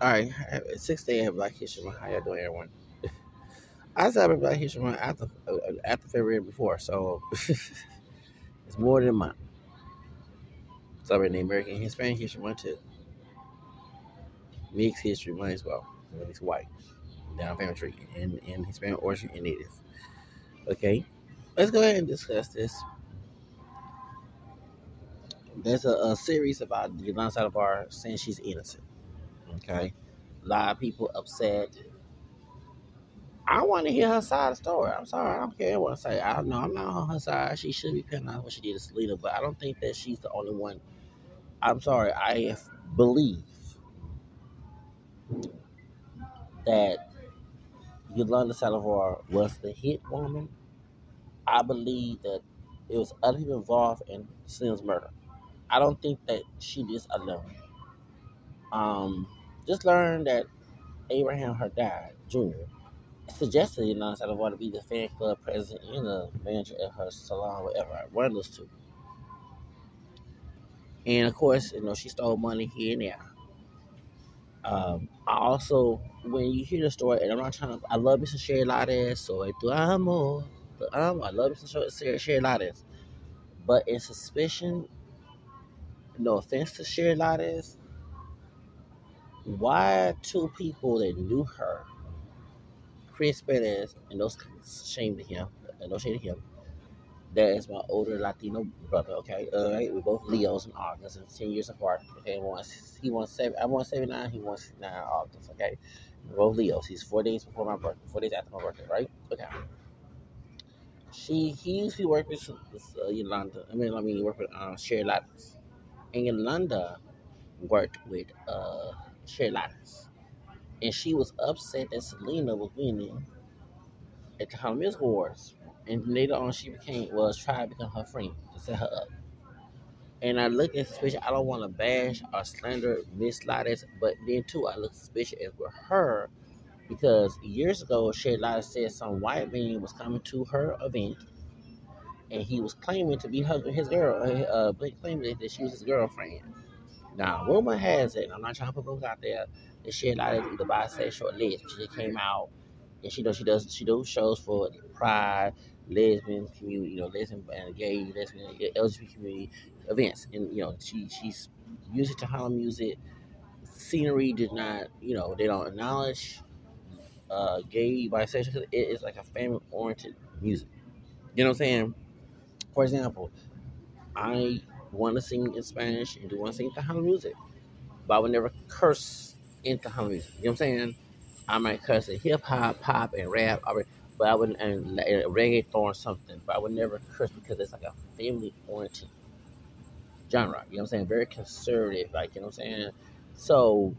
All right, six day of Black History Month. How y'all doing, everyone? I celebrate Black History Month after uh, after February before, so it's more than a month. Celebrating the American Hispanic History Month too. Mixed History Month as well. When it's white, down family tree, and, and Hispanic origin and native. Okay, let's go ahead and discuss this. There's a, a series about the Yolanda Salazar saying she's innocent. Okay, a lot of people upset. I want to hear her side of the story. I'm sorry, I don't care what I say. I don't know. I'm not on her side. She should be penalized what she did to Selena, but I don't think that she's the only one. I'm sorry. I believe that Yolanda Salazar was the hit woman. I believe that it was other people involved in Selena's murder. I don't think that she did alone. Um, just learned that Abraham, her dad, Jr., suggested Yolanda Salazar to be the fan club president and the manager at her salon, whatever. One of those two. And of course, you know, she stole money here and there. Um, I also, when you hear the story, and I'm not trying to, I love Mr. Sherry Lares, so I do amo, um, I love Mr. Sherry Lares, but in suspicion, no offense to Sherry Lares, why two people that knew her, Chris Perez, and no shame to him, and no shame to him, that is my older Latino brother. Okay, all right, we're both Leos in August, and ten years apart. Okay, he wants he wants seven. I want seventy nine. He wants nine August. Okay, we're both Leos. He's four days before my birthday. Four days after my birthday. Right? Okay. She he usually work with uh, Yolanda. I mean, I mean, he worked with uh, Sherry Lares, and Yolanda worked with uh, Lares, and she was upset that Selena was winning at the Harlem Music Awards and later on she became was trying to become her friend to set her up. And I look at suspicious. I don't want to bash or slander Miss Lares, but then too I look suspicious as with her because years ago Shay Lares said some white man was coming to her event and he was claiming to be his girl, uh, but claiming that she was his girlfriend. Now, rumor has it, I'm not trying to put those out there, that Shay Lares either bisexual or lesbian. She came out and she does she does she does shows for Pride, lesbian community, you know, lesbian and gay, lesbian, LGBT community events, and you know, she she's music to Harlem music. Scenery did not, you know, they don't acknowledge uh, gay, bisexual. It is like a family oriented music. You know what I'm saying? For example, I want to sing in Spanish and do want to sing Tejano music, but I would never curse in Tejano music. You know what I'm saying? I might curse in hip hop, pop, and rap, but I would and, reggaeton or something, but I would never curse because it's like a family oriented genre. You know what I'm saying? Very conservative, like you know what I'm saying. So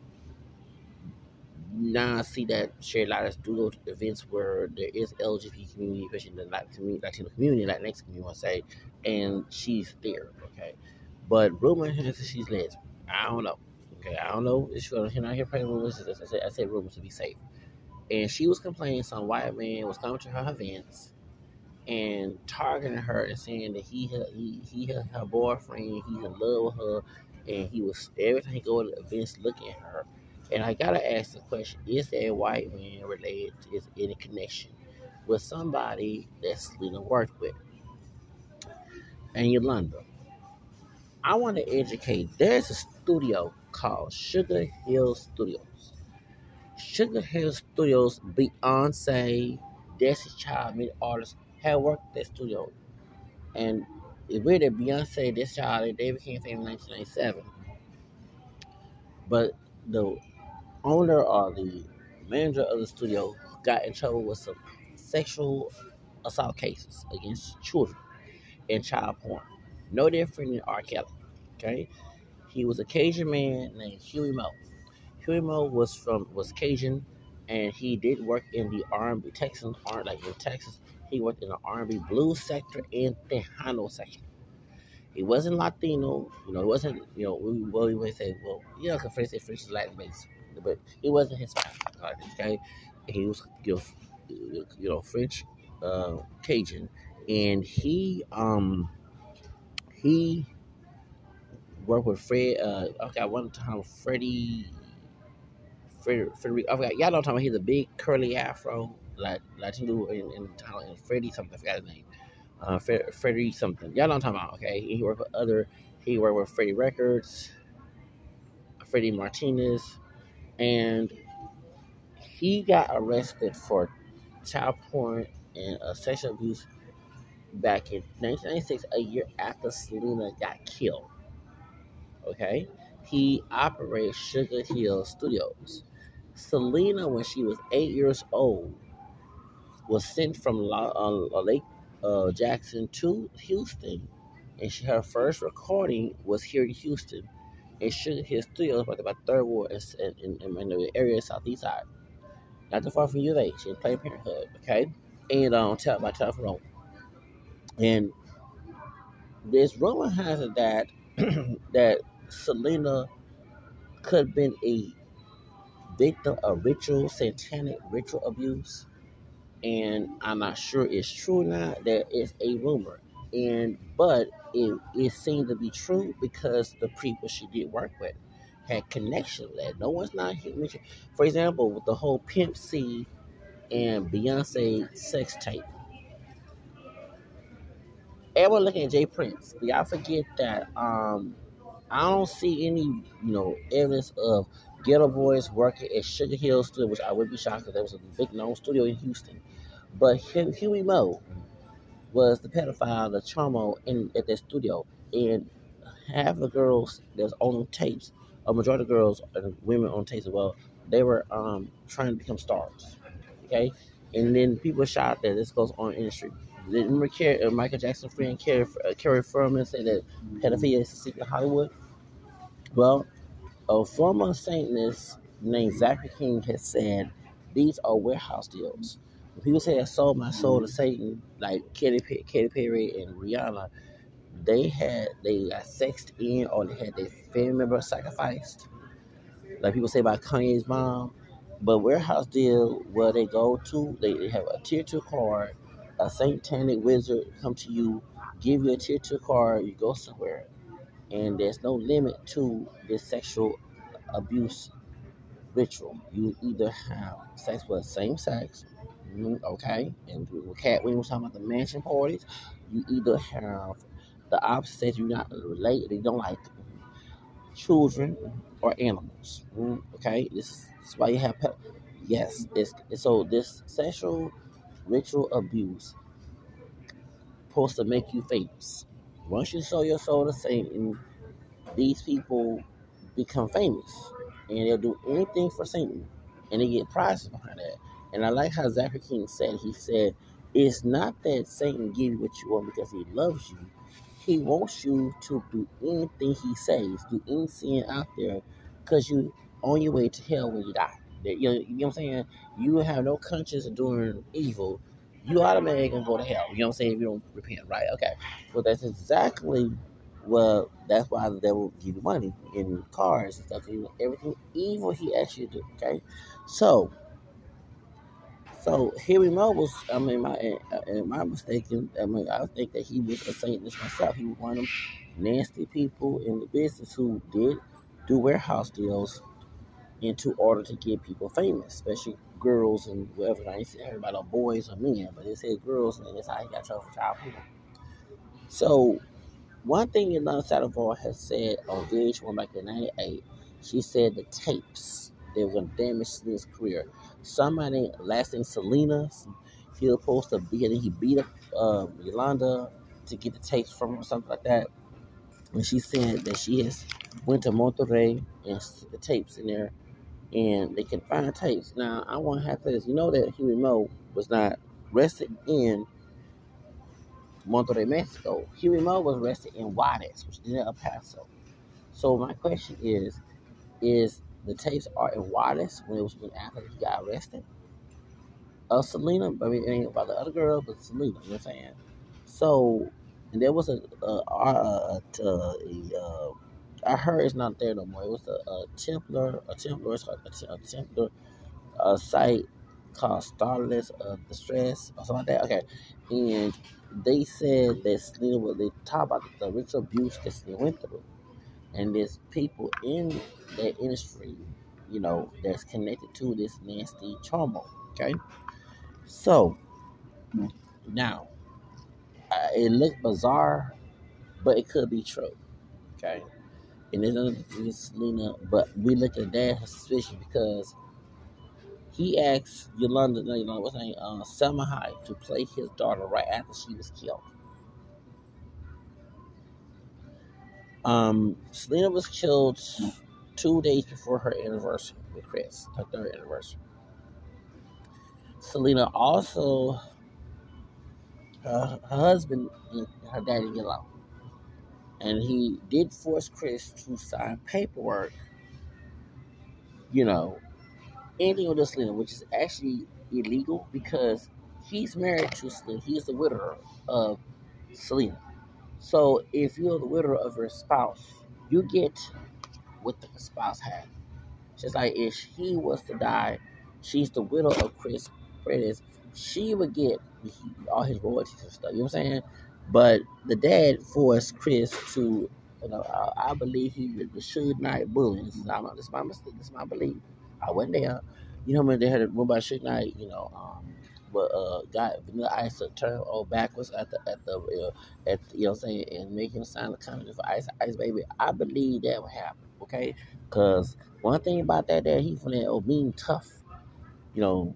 now I see that Sherry Lares do go to events where there is LGBT community, especially the Latin community, Latino community, Latinx community, I say, and she's there. Okay, but rumor has that she's lesbian. I don't know. Okay, I don't know she's not hear pregnant rumors. I said, I said rumors to be safe. And she was complaining some white man was coming to her events and targeting her and saying that he he he her boyfriend, he's in love with her, and he was every time he go to events looking at her. And I gotta ask the question: Is that white man related? To, Is any connection with somebody that Selena worked with? And Yolanda, I want to educate. There's a studio called Sugar Hill Studios. Sugar Hill Studios, Beyonce, Destiny Child, many artists have worked at that studio. And it really Beyonce, this child, they became famous in 1997. But the owner or the manager of the studio got in trouble with some sexual assault cases against children and child porn. No different than R. Kelly. Okay? He was a Cajun man named Huey Meaux. Huey Meaux was from was Cajun, and he did work in the R&B Texas, like in Texas. He worked in the R&B blues sector and the Tejano section. He wasn't Latino, you know. It wasn't, you know. We, well, we would say, well, you know, because French, French is Latin based, but he wasn't Hispanic. Okay, he was, you know, you know French, uh, Cajun, and he, um, he worked with Fred. Uh, okay, to have Freddie, Freddie, Freddie, I forgot. Y'all know what I'm talking about. He's a big curly afro, like Latino in, in Thailand. Freddie something. I forgot his name. Uh, Freddie something. Y'all know what I'm talking about. Okay, he worked with other. He worked with Freddie Records, Freddie Martinez, and he got arrested for child porn and uh, sexual abuse back in 1996, a year after Selena got killed. Okay, he operated Sugar Hill Studios. Selena, when she was eight years old, was sent from La, uh, Lake uh, Jackson to Houston, and she, her first recording was here in Houston. And Sugar Hill Studios, like about third ward in, in, in, in the area southeast side, not too far from U of H in Planned Parenthood. Okay, and um, tell by telephone. And this rumor has it that that Selena could have been a victim of ritual, satanic ritual abuse. And I'm not sure it's true or not. There is a rumor. And but it, it seemed to be true because the people she did work with had connection with that. No one's not human. For example, with the whole Pimp C and Beyonce sex tape. Everyone looking at Jay Prince. Y'all forget that um I don't see any, you know, evidence of Geto Boys working at Sugar Hill Studio, which I would be shocked because there was a big known studio in Houston. But Huey Meaux was the pedophile, the charmo in at that studio, and half the girls that was on tapes, a majority of girls and women on tapes as well, they were um, trying to become stars. Okay, and then people shot that this goes on in the street. Remember Carrie, uh, Michael Jackson friend Kerry, uh, Corey Feldman said that pedophilia is a secret Hollywood. Well, a former Satanist named Zachary King has said these are warehouse deals. People say I sold my soul to Satan, like Katy, Katy Perry and Rihanna, they had they got sexed in or they had their family member sacrificed. Like people say about Kanye's mom. But warehouse deal where they go to, they, they have a tier two card, a satanic wizard come to you, give you a tier two card, you go somewhere and there's no limit to this sexual abuse ritual. You either have sex with same sex, okay, and with Katt Williams talking about the mansion parties, you either have the opposite you're not related, they don't like children or animals, mm, okay. This is, why you have pet. Yes, it's, so this sexual ritual abuse supposed to make you famous. Once you sow your soul to Satan, these people become famous and they'll do anything for Satan and they get prizes behind that. And I like how Zachary King said, he said, it's not that Satan gives you what you want because he loves you. He wants you to do anything he says, do any sin out there because you on your way to hell when you die. You know, you know what I'm saying? You have no conscience of doing evil you automatically gonna go to hell. You know what I'm saying? If you don't repent, right? Okay. Well, that's exactly well. That's why the devil give you money in cars and stuff. Everything evil he asks you to do. Okay. So, so Harry Mo was. I mean, my eh, uh, am my mistaken? I mean, I think that he was a Satanist myself. He was one of them nasty people in the business who did do warehouse deals into order to get people famous, especially girls and whatever. I ain't say everybody about boys or men, but it said girls, and that's how he got trouble for child porn. So, one thing Yolanda Saldivar has said on VH1 back in '98, she said the tapes they were going to damage his career. Somebody last name Selena, he was supposed to be, and he beat up uh, Yolanda to get the tapes from her something like that. And she said that she has went to Monterrey and the tapes in there and they can find tapes. Now, I want to have this. You know that Huey Meaux was not arrested in Monterrey, Mexico. Huey Meaux was arrested in Juarez, which is in El Paso. So my question is, is the tapes are in Juarez when it was when after he got arrested? Uh, Selena, I mean, it ain't about the other girl, but Selena, you know what I'm saying? So, and there was a, a I heard it's not there no more. It was a, a Templar, a Templar, a, a Templar a site called Starless of Distress or something like that. Okay, and they said that Selena was they talk about the ritual abuse that Selena went through, and there's people in that industry you know, that's connected to this nasty trauma. Okay, so now uh, it looked bizarre, but it could be true. Okay, and nothing against Selena, but we look at that suspicion because he asked Yolanda, no, Yolanda, what's her name, uh, Salma Hayek, to play his daughter right after she was killed. Um, Selena was killed two days before her anniversary with Chris, her third anniversary. Selena also, her, her husband and her daddy get along. And he did force Chris to sign paperwork, you know, anything with Selena, which is actually illegal because he's married to Selena. He's the widower of Selena. So if you're the widow of your spouse, you get what the spouse had. Just like if he was to die, she's the widow of Chris Prentice, she would get all his royalties and stuff. You know what I'm saying? But the dad forced Chris to, you know, I, I believe he Suge Knight bullying. This is, my, this is my mistake. This is my belief. I wasn't there. You know, when they had a about Suge Knight, you know, um, but uh, got Vanilla Ice to turn all backwards at the at the uh, at you know what I'm saying and make him sign the contract for Ice Ice Baby. I believe that would happen. Okay, because one thing about that, that he from that old mean tough, you know,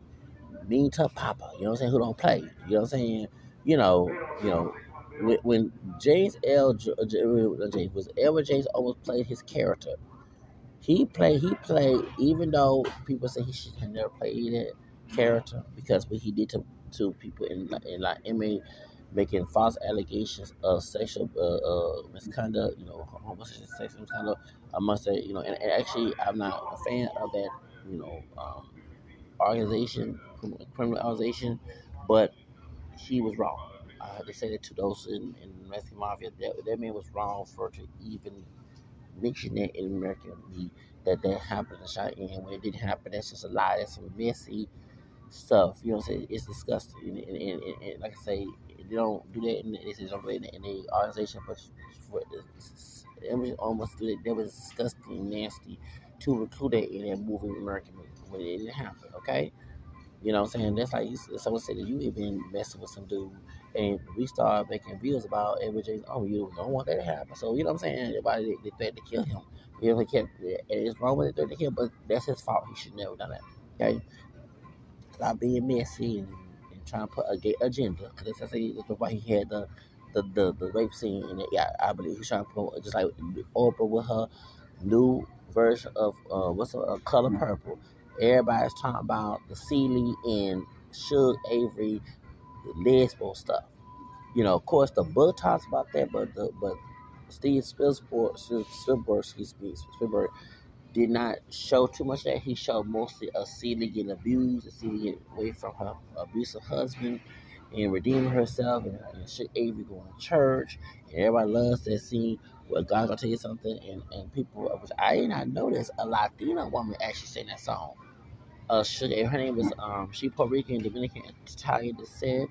mean tough papa. You know what I'm saying? Who don't play? You know what I'm saying? You know, you know. When, when James L. J, J, J, was Edward James Olmos played his character. He played. He played. Even though people say he should have never played that character because what he did to to people in in like inmate making false allegations of sexual uh, uh, misconduct, you know, homosexual sexual misconduct. I must say, you know, and, and, actually, I'm not a fan of that, you know, um, organization, criminal organization, but he was wrong. Uh, they said it to those in, in Mexican Mafia. That, that man was wrong for to even mention that in American that that happened in Cheyenne. When it didn't happen, that's just a lie. That's some messy stuff. You know what I'm saying? It's disgusting. And, and, and, and like I say, they don't do that in the, they don't do it in the organization, but for, it was almost that. was disgusting, nasty to include that in that movie, American when it didn't happen. Okay. You know what I'm saying? That's like someone said that you even messing with some dude, and we start making views about James. Oh, you don't want that to happen. So you know what I'm saying? Everybody they, they threatened to kill him. You know, he kept, and it's wrong with it to kill, but that's his fault. He should never done that. Okay. Stop being messy and, and trying to put a gay agenda. Because that's, why he had the the, the, the rape scene in it. Yeah, I believe he's trying to promote just like Oprah with her new version of uh, what's a, a color purple. Everybody's talking about the Celie and Shug Avery lesbian stuff. You know, of course, the book talks about that, but the but Steve Spielberg, Spielberg, excuse me, Spielberg did not show too much that. He showed mostly a Celie getting abused, a Celie getting away from her abusive husband and redeeming herself, and, and shit, Avery going to church. And everybody loves that scene where God's gonna tell you something, and, and people, which I did not notice, a Latina woman actually sang that song. Uh, Sugar, her name was um, she Puerto Rican, Dominican, Italian descent.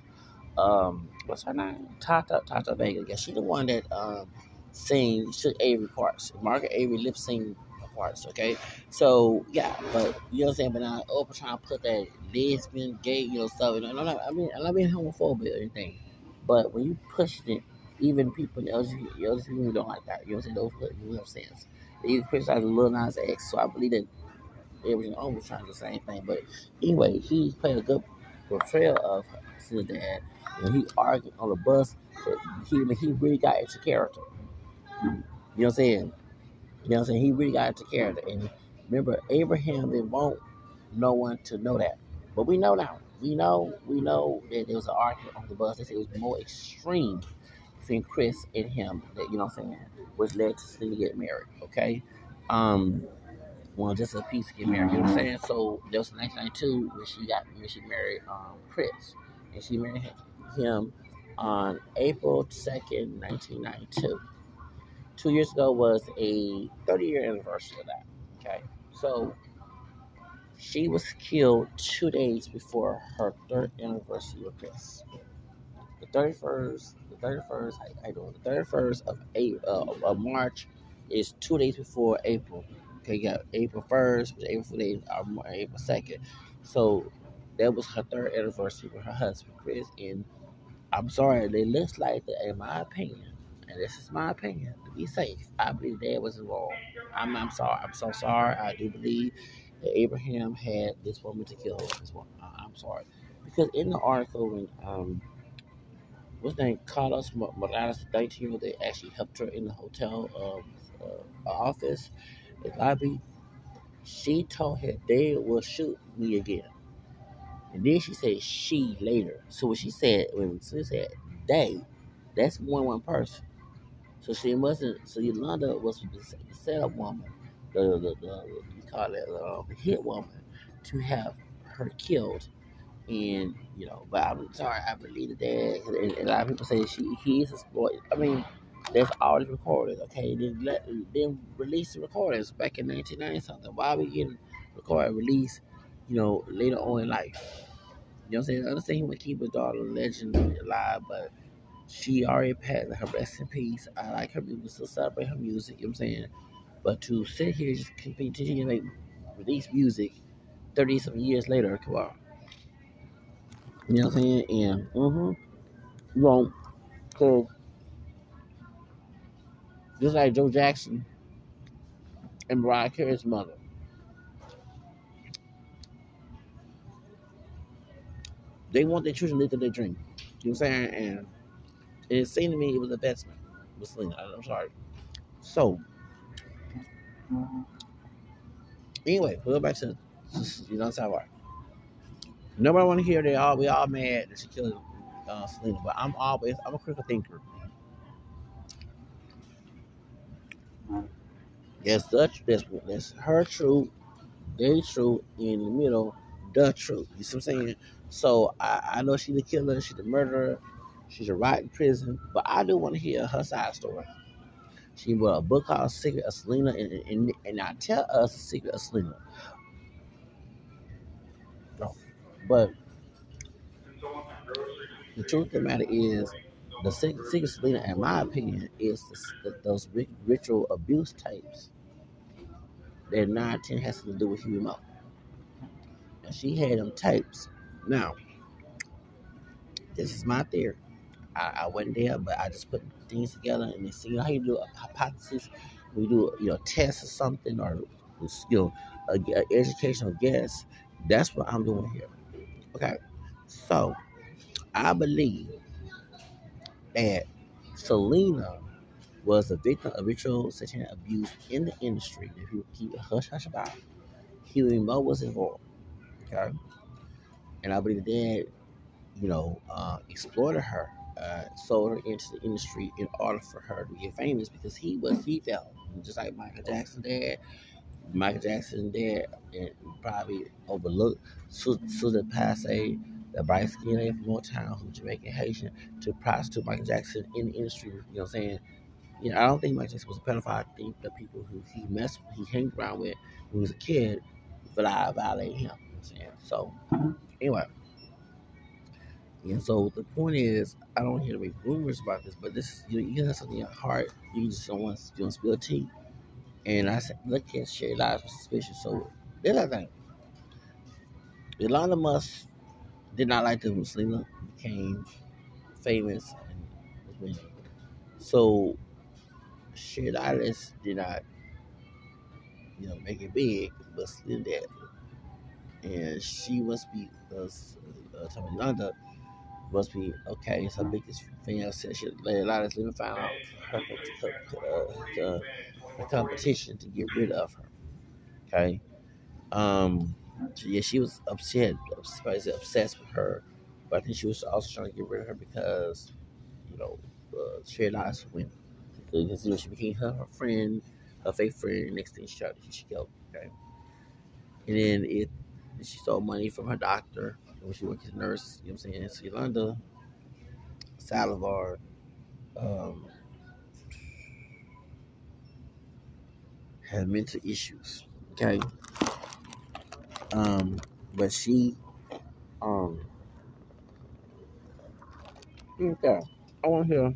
Um, what's her name? Tata Tata Vega. Yeah, she the one that um sing Sugar Avery parts. Margaret Avery lip sync parts, okay? So yeah, but you know what I'm saying. But now Oprah trying to put that lesbian, gay, you know, stuff. And I'm not, I mean, I'm not being homophobic or anything, but when you push it, even people in LGBT, LGBT people don't like that. You know what I'm saying? Those people have sense. They even criticize Lil Nas X, so I believe that everything almost trying to do the same thing. But anyway, he played a good portrayal of his dad. When he argued on the bus, he he really got into character. You know what I'm saying? You know what I'm saying? He really got into character. And remember, Abraham didn't want no one to know that. But we know now. We know, we know that there was an argument on the bus. They said it was more extreme between Chris and him that, you know what I'm saying, which led to get married. Okay? Um, well, just a piece to get married. You know what I'm saying? So there was 1992 when she got when she married um, Chris, and she married him on April 2nd, 1992 two years ago was a 30 year anniversary of that. Okay, so she was killed two days before her third anniversary with Chris. The 31st, the 31st, I, I know the 31st of, April, uh, of March is two days before April Okay, you got April first, April Fool's um, April second. So that was her third anniversary with her husband Chris. And I'm sorry, they looks like that, in my opinion, and this is my opinion, to be safe, I believe Dad was involved. I'm, I'm sorry. I'm so sorry. I do believe that Abraham had this woman to kill this woman. I'm sorry because in the article when um what's name Carlos Morales, the 19 year old, they actually helped her in the hotel um, uh, office, the lobby. She told her they will shoot me again. And then she said she later. So when she said, when she said they, that's more than one person. So she wasn't, so Yolanda was the setup woman, the, the, the, you call it, uh, the hit woman, to have her killed and you know, but I'm sorry, I believe that, and, a lot of people say she he is a sport. I mean, that's all the recordings. Okay, then let then release the recordings back in 1990 something. Why we getting recorded release? You know, later on in life. You know what I'm saying? I understand he would keep his daughter legend alive, but she already passed her rest in peace. I like her music, still celebrate her music, you know what I'm saying? But to sit here just continue to make release music 30 some years later, come on. You know what I'm saying? And mm-hmm. Well, cause just like Joe Jackson and Mariah Carey's mother. They want their children to live their dream. You know what I'm saying? And it seemed to me it was a investment with Selena. I'm sorry. So anyway, we'll go back to you know I'm Nobody want to hear they all we all mad that she killed uh, Selena, but I'm always I'm a critical thinker. That's the that's, that's her truth, their truth in the middle, the truth. You see what I'm saying? So I, I know she the killer, she the murderer, she's a right in prison, but I do want to hear her side story. She wrote a book called Secret of Selena, and, and, and I tell us the secret of Selena. But the truth of the matter is, the secret of Selena, in my opinion, is the, the, those ritual abuse tapes that 9 10 has to do with Huey Meaux. And she had them tapes. Now, this is my theory. I, I wasn't there, but I just put things together and then see you know how you do a hypothesis. We do you know test or something or you know a, a educational guess. That's what I'm doing here. Okay, so I believe that Selena was a victim of ritual satanic abuse in the industry that people keep hush hush about. Huey Meaux was involved. Okay, and I believe that you know, uh, exploited her, uh, sold her into the industry in order for her to get famous because he was he felt just like Michael Jackson dad Michael Jackson there and probably overlooked Susan Passe, the bright skinned lady from Motown who's Jamaican Haitian, to prostitute Michael Jackson in the industry. You know what I'm saying? You know, I don't think Michael Jackson was a pedophile. I think the people who he messed with, he hung around with when he was a kid violated him. You know what I'm saying? So, anyway. And so the point is, I don't hear to make rumors about this, but this you, you have something in your heart. You just don't want to spill tea. And I said, look at Sherry Lives with suspicion. So then I think Elon Musk did not like the Selena became famous and winning. So Sherry Lives did not, you know, make it big, but still did. And she must be uh, uh Yolanda must be okay. It's her biggest fan. said she, a lot of living found out her, uh, a competition to get rid of her. Okay. Um, so yeah, she was upset, obsessed with her, but I think she was also trying to get rid of her because, you know, uh, shared lives with women. Because you know, she became her, her friend, her fake friend. Next thing she tried, she killed. Okay. And then it, she stole money from her doctor when she worked as a nurse. You know what I'm saying? So Yolanda Salazar, um, have mental issues. Okay. Um, but she, um, okay. I want to hear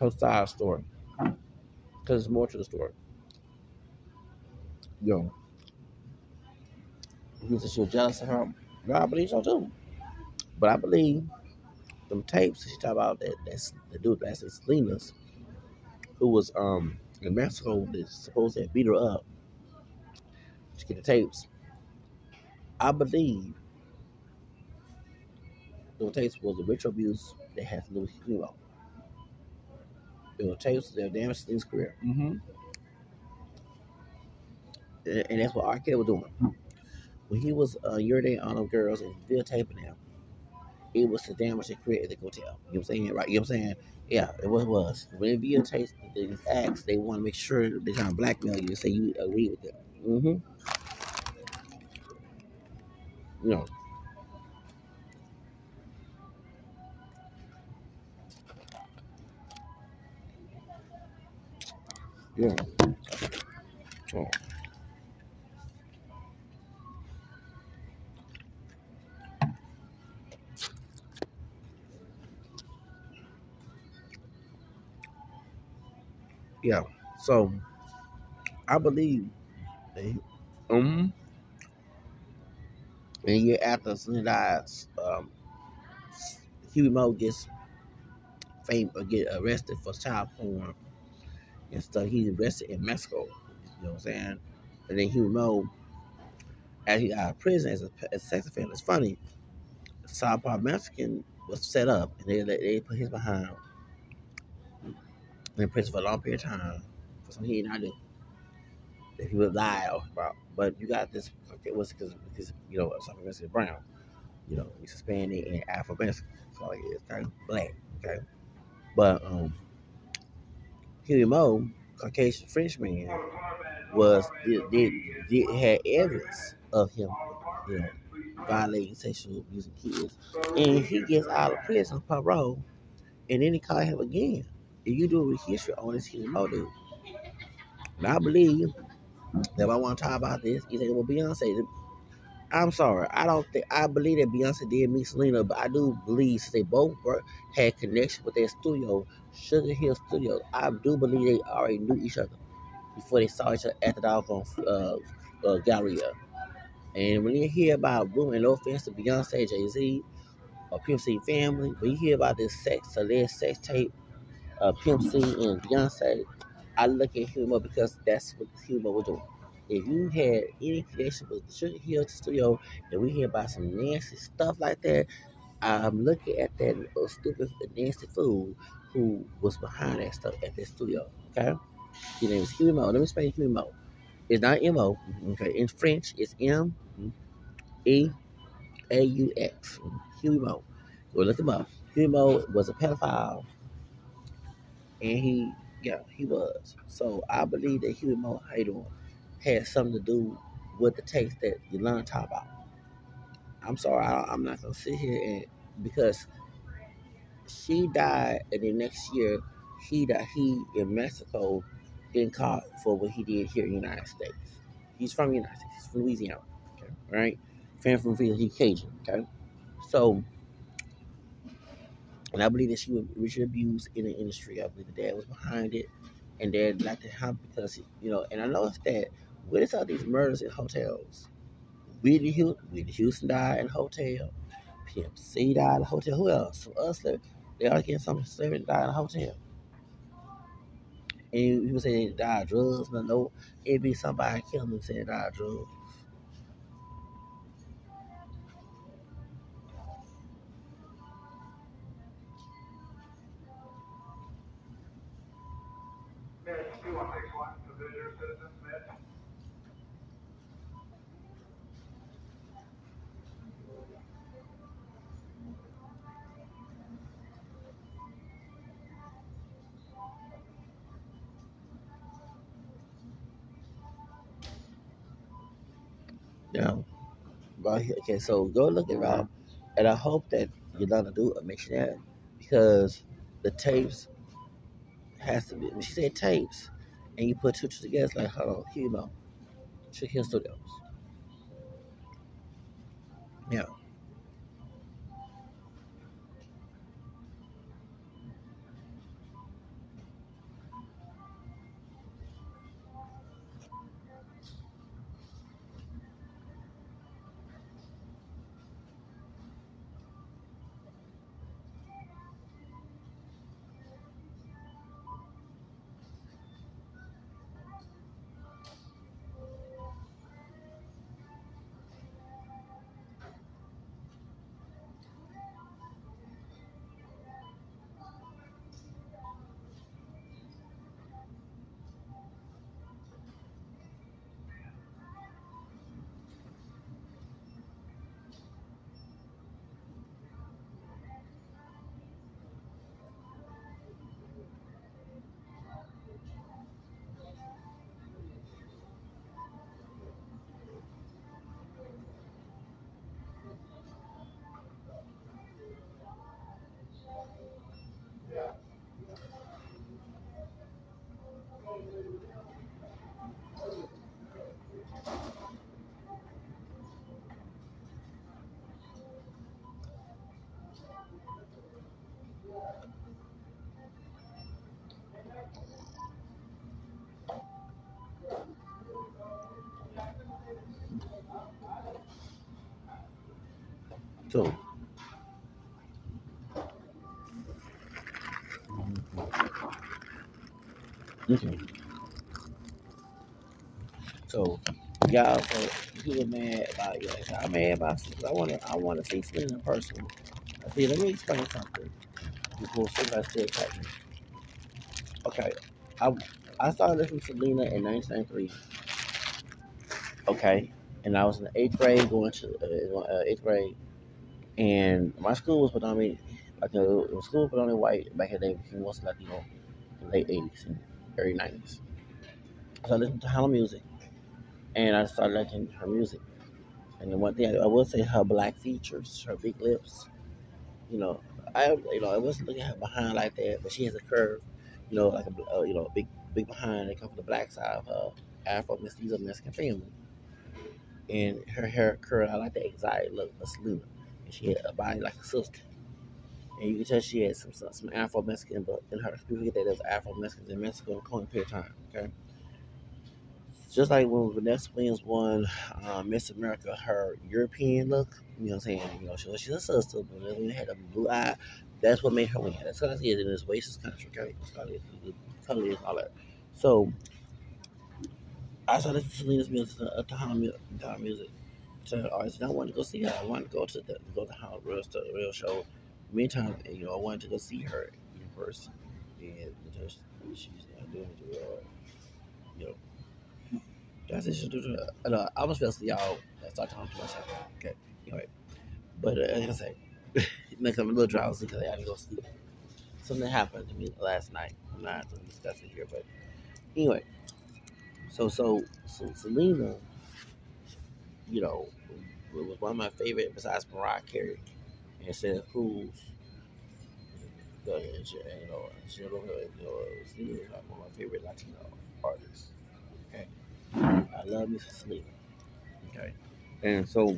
her side story because there's more to the story. Know, he said she was jealous of her. No, I believe so too. But I believe them tapes she talk about that that's the dude that's in Salinas who was um in Mexico that supposed to beat her up She get the tapes. I believe the tapes was the ritual abuse that had to do with you know. It was tapes that damaged Salinas' career. Mm-hmm. And, and that's what R. Kelly was doing. When he was uh, urinating on them girls and videotaping them, it was the damage the career at the hotel. You know what I'm saying? Right? You know what I'm saying? Yeah, it was. It was. When they videotape these acts, they want to make sure they're trying to blackmail you and say you agree with them. Mm-hmm. You know. Yeah. So, yeah. So I believe they um and year after dies, um Huey Meaux gets fame or get arrested for child porn and stuff. He's arrested in Mexico. You know what I'm saying? And then Huey Meaux, as he got out of prison as a, as a sex offender, it's funny. South Park Mexican was set up and they they put his behind in prison for a long period of time for something he did not do. That he would lie about. But you got this it was because because you know something Mexican brown. You know, he's Hispanic and Afro Mexican. So it's kind of black, okay? But um Huey Meaux, Caucasian Frenchman, was did, did, did had evidence of him, you know, violating sexual abuse of kids, and he gets out of prison on parole, and then he call him again. And you do a history on this Huey Meaux dude. And I believe that I want to talk about this. You think well, Beyonce? I'm sorry, I don't think I believe that Beyonce did meet Selena, but I do believe they both were, had connection with their studio, Sugar Hill Studios. I do believe they already knew each other before they saw each other at the doggone uh, uh, Galleria. And when you hear about and no offense to Beyonce, Jay Z, or Pimp C family, when you hear about this sex, alleged sex tape, uh, Pimp C and Beyonce, I look at Humo because that's what Humo was doing. If you had any connection with the Sugar Hill Studio and we hear about some nasty stuff like that, I'm looking at that stupid, nasty fool who was behind that stuff at the studio. Okay? His name is Huey Meaux. Let me explain Huey Meaux. It's not M O. Okay. In French, it's M E A U X. Huey Meaux. Go look him up. Huey Meaux was a pedophile, and he, yeah, he was. So I believe that Huey Meaux, doing, had something to do with the taste that Yolanda talked about. I'm sorry, I, I'm not gonna sit here and because she died, and then next year he died. He in Mexico getting caught for what he did here in the United States. He's from the United States. He's from Louisiana. Okay, right? Fan from Louisiana. He's Cajun. Okay, so and I believe that she was racially abused in the industry. I believe the dad was behind it, and dad liked to help because you know. And I noticed that with all these murders in hotels, Whitney Houston, Whitney Houston died in a hotel. Pimp C died in a hotel. Who else? From us, they, are getting some celebrity died in a hotel. And people say they died of drugs, but no, it'd be somebody killing them saying died of drugs. But okay, so go look up, and I hope that you're gonna do a that because the tapes has to be. She said tapes, and you put two two together, it's like hold on, here you go, Trick Hill Studios. So, okay. So, y'all, so he was mad about you. Know, I'm mad about I want to, I want to see Selena in person. I see. Let me explain something before somebody still attack me. Okay, I I started listening to Selena in 1993. Okay, and I was in the eighth grade, going to uh, uh eighth grade, and my school was predominantly like it was school was predominantly white back in the day. Became mostly Latino in the late 80s and early 90s. So I listened to her music, and I started liking her music. And the one thing I, I will say, her black features, her big lips. You know, I you know I wasn't looking at her behind like that, but she has a curve. You know, like a uh, you know big big behind. They come from the black side of her Afro Mexican family and her hair curl. I like the exotic look of Selena. She had a body like a sister. And you can tell she had some some, Afro Mexican, but in her people forget that there's Afro Mexicans in Mexico in period time. Okay. Just like when Vanessa Williams won uh, Miss America, her European look, you know what I'm saying? You know, she, she's a sister, but when had a blue eye, that's what made her win. That's because she is in this racist country, okay? Color is all that. So I started listening to Selena's music, uh, Tejano music, to artists. And I wanted to go see her. I wanted to go to the go to the real, real show. Many times, you know, I wanted to go see her in person. And because she's not doing it well, you know. That's it. I know. I was supposed to y'all start talking to myself. Okay. Anyway. But uh, like I say, it makes me a little drowsy because I had to go sleep. Something happened to me last night. I'm not going to discuss it here, but anyway. So so so Selena, you know, it was one of my favorite besides Mariah Carey. And said who's you know, you know, Selena is one of my favorite Latino artists. Okay. I love Miss Selena. Okay. And so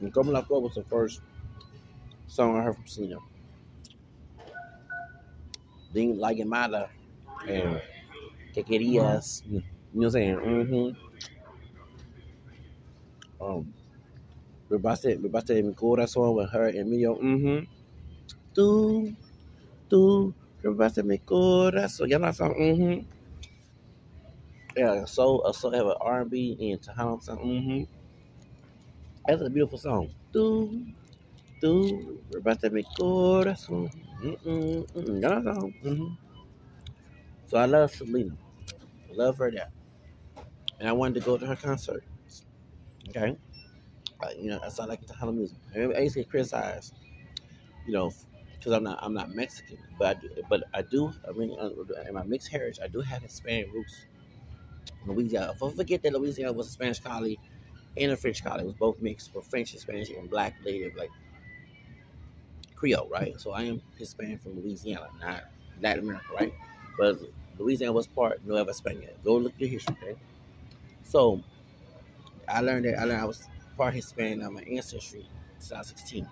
And Flor was the first song I heard from Selena. Then La Llamada and Qué Creías, you know what I'm saying? Mm-hmm. Um, Robaste, Robaste Mi Corazón with her and Mio, mm-hmm. Tú, tú, Robaste Mi Corazón. Y'all know that song? Mm-hmm. Yeah, so, a soul have an R&B and Tejano song, mm-hmm. That's a beautiful song. Do, do, rebate mi corazón. Mm-mm, mm-mm. That song. Mm-hmm. So I love Selena. I love her that. And I wanted to go to her concert. Okay? Uh, you know, that's all I like to Halloween music. I used to get criticized, you know, because I'm not I'm not Mexican, but I do, but I do. I mean, uh, in my mixed heritage, I do have Hispanic roots. Louisiana. If I forget that Louisiana was a Spanish colony and a French colony. It was both mixed for French and Spanish and black native like Creole, right? So I am Hispanic from Louisiana, not Latin America, right? But Louisiana was part Nueva España. Go look at your history, okay? So I learned that I learned I was part Hispanic on my ancestry 2016.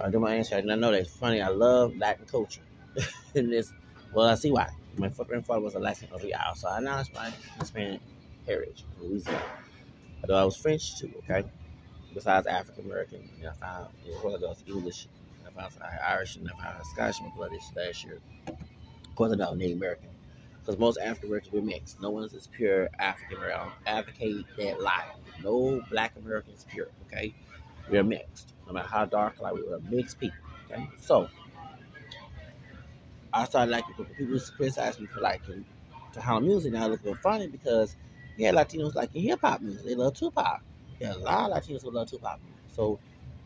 I do my ancestry. and I know that. It's funny. I love Latin culture. and this, well, I see why. My grandfather was a Latin Real, so I know my Hispanic heritage, Louisiana. Although I was French too, okay? Besides African American, and I found, you know, I was English, and I found I Irish, and I found Scottish my blood last year. Of course, I don't Native American. Because most African Americans, we're mixed. No one's as pure African American. Um, advocate that lie. No black Americans pure, okay? We're mixed. No matter how dark, like we're mixed people, okay? So, I started liking people criticize me for liking to Tejano music. Now I look funny because yeah, Latinos like hip hop music. They love Tupac. Yeah, a lot of Latinos who love Tupac. So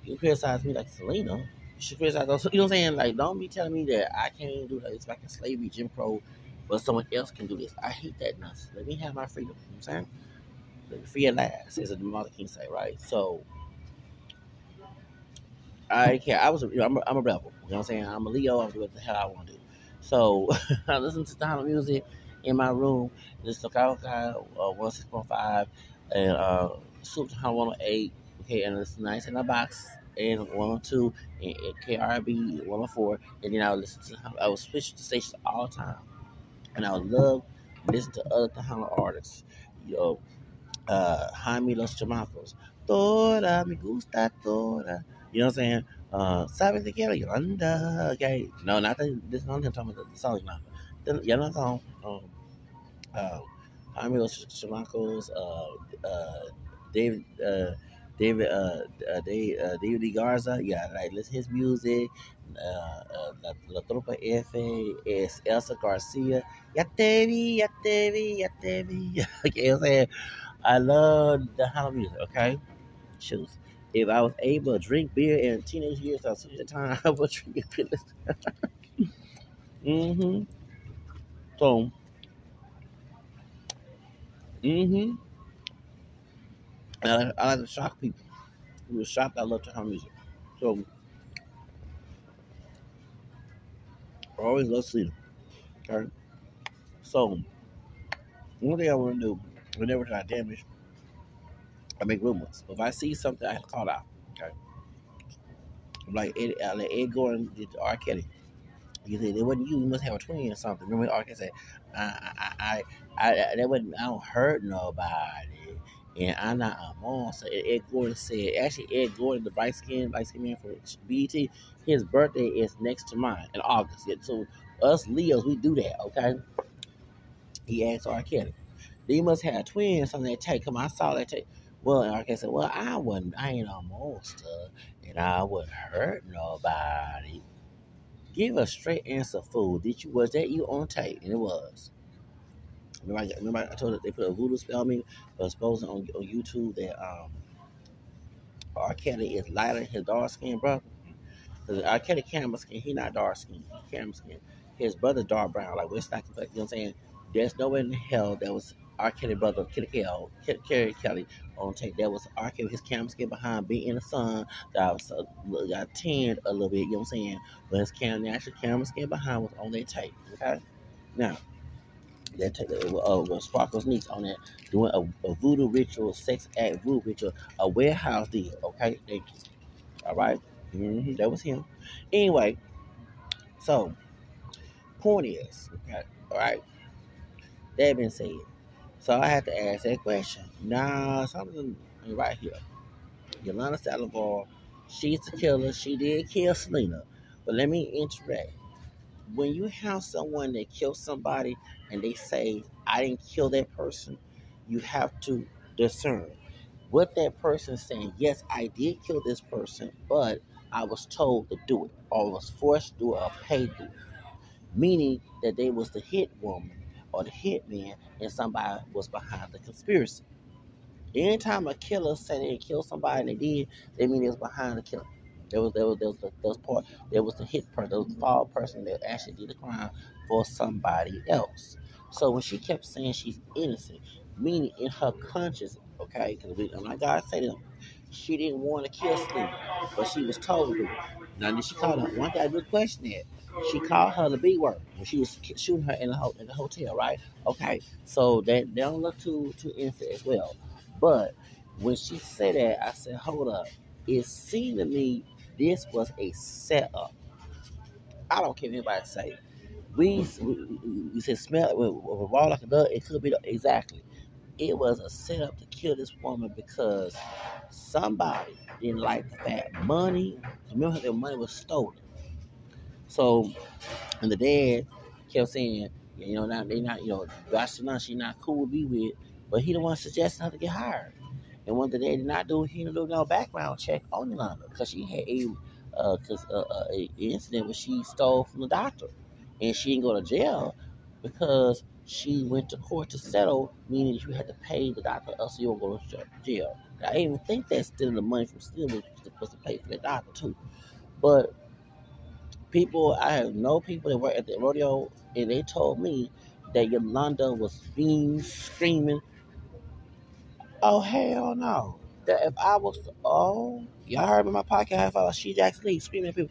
you criticize me like Selena. You know what I'm saying? Like, don't be telling me that I can't do that. It's back in slavery, Jim Crow, but someone else can do this. I hate that nonsense. Let me have my freedom. You know what I'm saying? Let me free at last, as a Martin King say, right? So I can't. I was. You know, I'm, a, I'm a rebel. You know what I'm saying? I'm a Leo. I'm doing what the hell I want to do. So I listen to the music in my room. This is Kyle uh, 16.5 and uh, Super 108 Okay, and it's nice in a box and 102 and, and KRB 104. And then I would listen to I would switch the stations all the time. And I would love listen to other Tejano artists. You know, uh Jaime Los Chamacos. Toda me gusta toda. You know what I'm saying? Uh Sabes de quiero Yolanda. Okay. No, not the this not him talking about the song now. The Yolanda song. Um uh Jaime Los Chamacos, uh uh David uh David uh, uh, uh, David. Garza, yeah, like listen his music. Uh, uh, La, La Tropa F es Elsa Garcia. Ya te vi, ya te vi, ya te vi. I'm saying I love the house music. Okay, shoes. If I was able to drink beer in teenage years, I at the time I would drink beer. mm-hmm. So, mm-hmm. I, I like to shock people. We were shocked. I love to house music. So, I always love sleep. Okay. So, one thing I want to do whenever I damage, I make rumors. If I see something, I call out. Okay. Like Ed, uh, like Ed Gordon did to R. Kelly. He said it wasn't you. You must have a twin or something. Remember R. Kelly said, I, I, I, I, I that wasn't. I don't hurt nobody, and I'm not a monster. Ed Gordon said, actually, Ed Gordon, the bright skin, light skin man for BET, his birthday is next to mine in August. So us Leos, we do that. Okay. He asked R. Kelly. They must have twins on that tape. Come on, I saw that tape. Well, and R. Kelly said, Well, I wasn't, I ain't a monster, and I wouldn't hurt nobody. Give a straight answer, fool. Did you was that you on tape? And it was. Remember, I, remember I told you they put a voodoo spell on me, but supposing on, on YouTube that um R. Kelly is lighter than his dark skin brother. Because R. Kelly camera skin, he not dark skin. He camera skin. His brother dark brown, like West complexion. You know what I'm saying? There's no way in hell that was R. Kelly brother, Kelly Kelly, Kelly Kelly on tape. That was R. Kelly, his camera skin behind, being in the sun. That was uh, got tanned a little bit. You know what I'm saying? But his camera, actual camera skin behind was on that tape. Okay. Now that tape uh, was Sparkle's niece on that doing a, a voodoo ritual, sex act voodoo ritual, a warehouse deal. Okay. Thank you. All right? Mm-hmm, that was him. Anyway, so point is, okay, all right. That being said, so I had to ask that question. Now, something right here. Yolanda Salazar, she's the killer. She did kill Selena. But let me interact. When you have someone that killed somebody and they say, I didn't kill that person, you have to discern what that person saying. Yes, I did kill this person, but I was told to do it, or was forced to do it, or paid to it. Meaning that they was the hit woman or the hit man and somebody was behind the conspiracy. Anytime a killer said they killed somebody and they did, they mean they was behind the killing. There was there was there was the, there was part there was the hit person, there was the fall person that actually did the crime for somebody else. So when she kept saying she's innocent, meaning in her conscience, okay, because not God say them, she didn't want to kill Steve, but she was told to. Now then she called her. One thing I did question that. She called her the B word when she was shooting her in the, ho- in the hotel, right? Okay, so that they don't look too too innocent as well. But when she said that, I said, hold up. It seemed to me this was a setup. I don't care what anybody say. We, we said smell it with, with raw like a dog. It could be the, exactly. It was a setup to kill this woman because somebody didn't like the fact money. Remember, their money was stolen. So, and the dad kept saying, you know, now they not, you know, Barcelona, she not cool to be with, but he the one suggesting her to get hired. And one the they did not do, he didn't do no background check on Yolanda because she had a, uh, cause, uh, uh, a incident where she stole from the doctor, and she didn't go to jail because she went to court to settle, meaning you had to pay the doctor, else you won't go to jail. I even think that stealing the money from stealing was supposed to pay for the doctor too. But people, I have no people that work at the rodeo, and they told me that Yolanda was being screaming, "Oh hell no!" That if I was, oh, y'all heard me in my podcast, I thought she Jackson Lee screaming at people.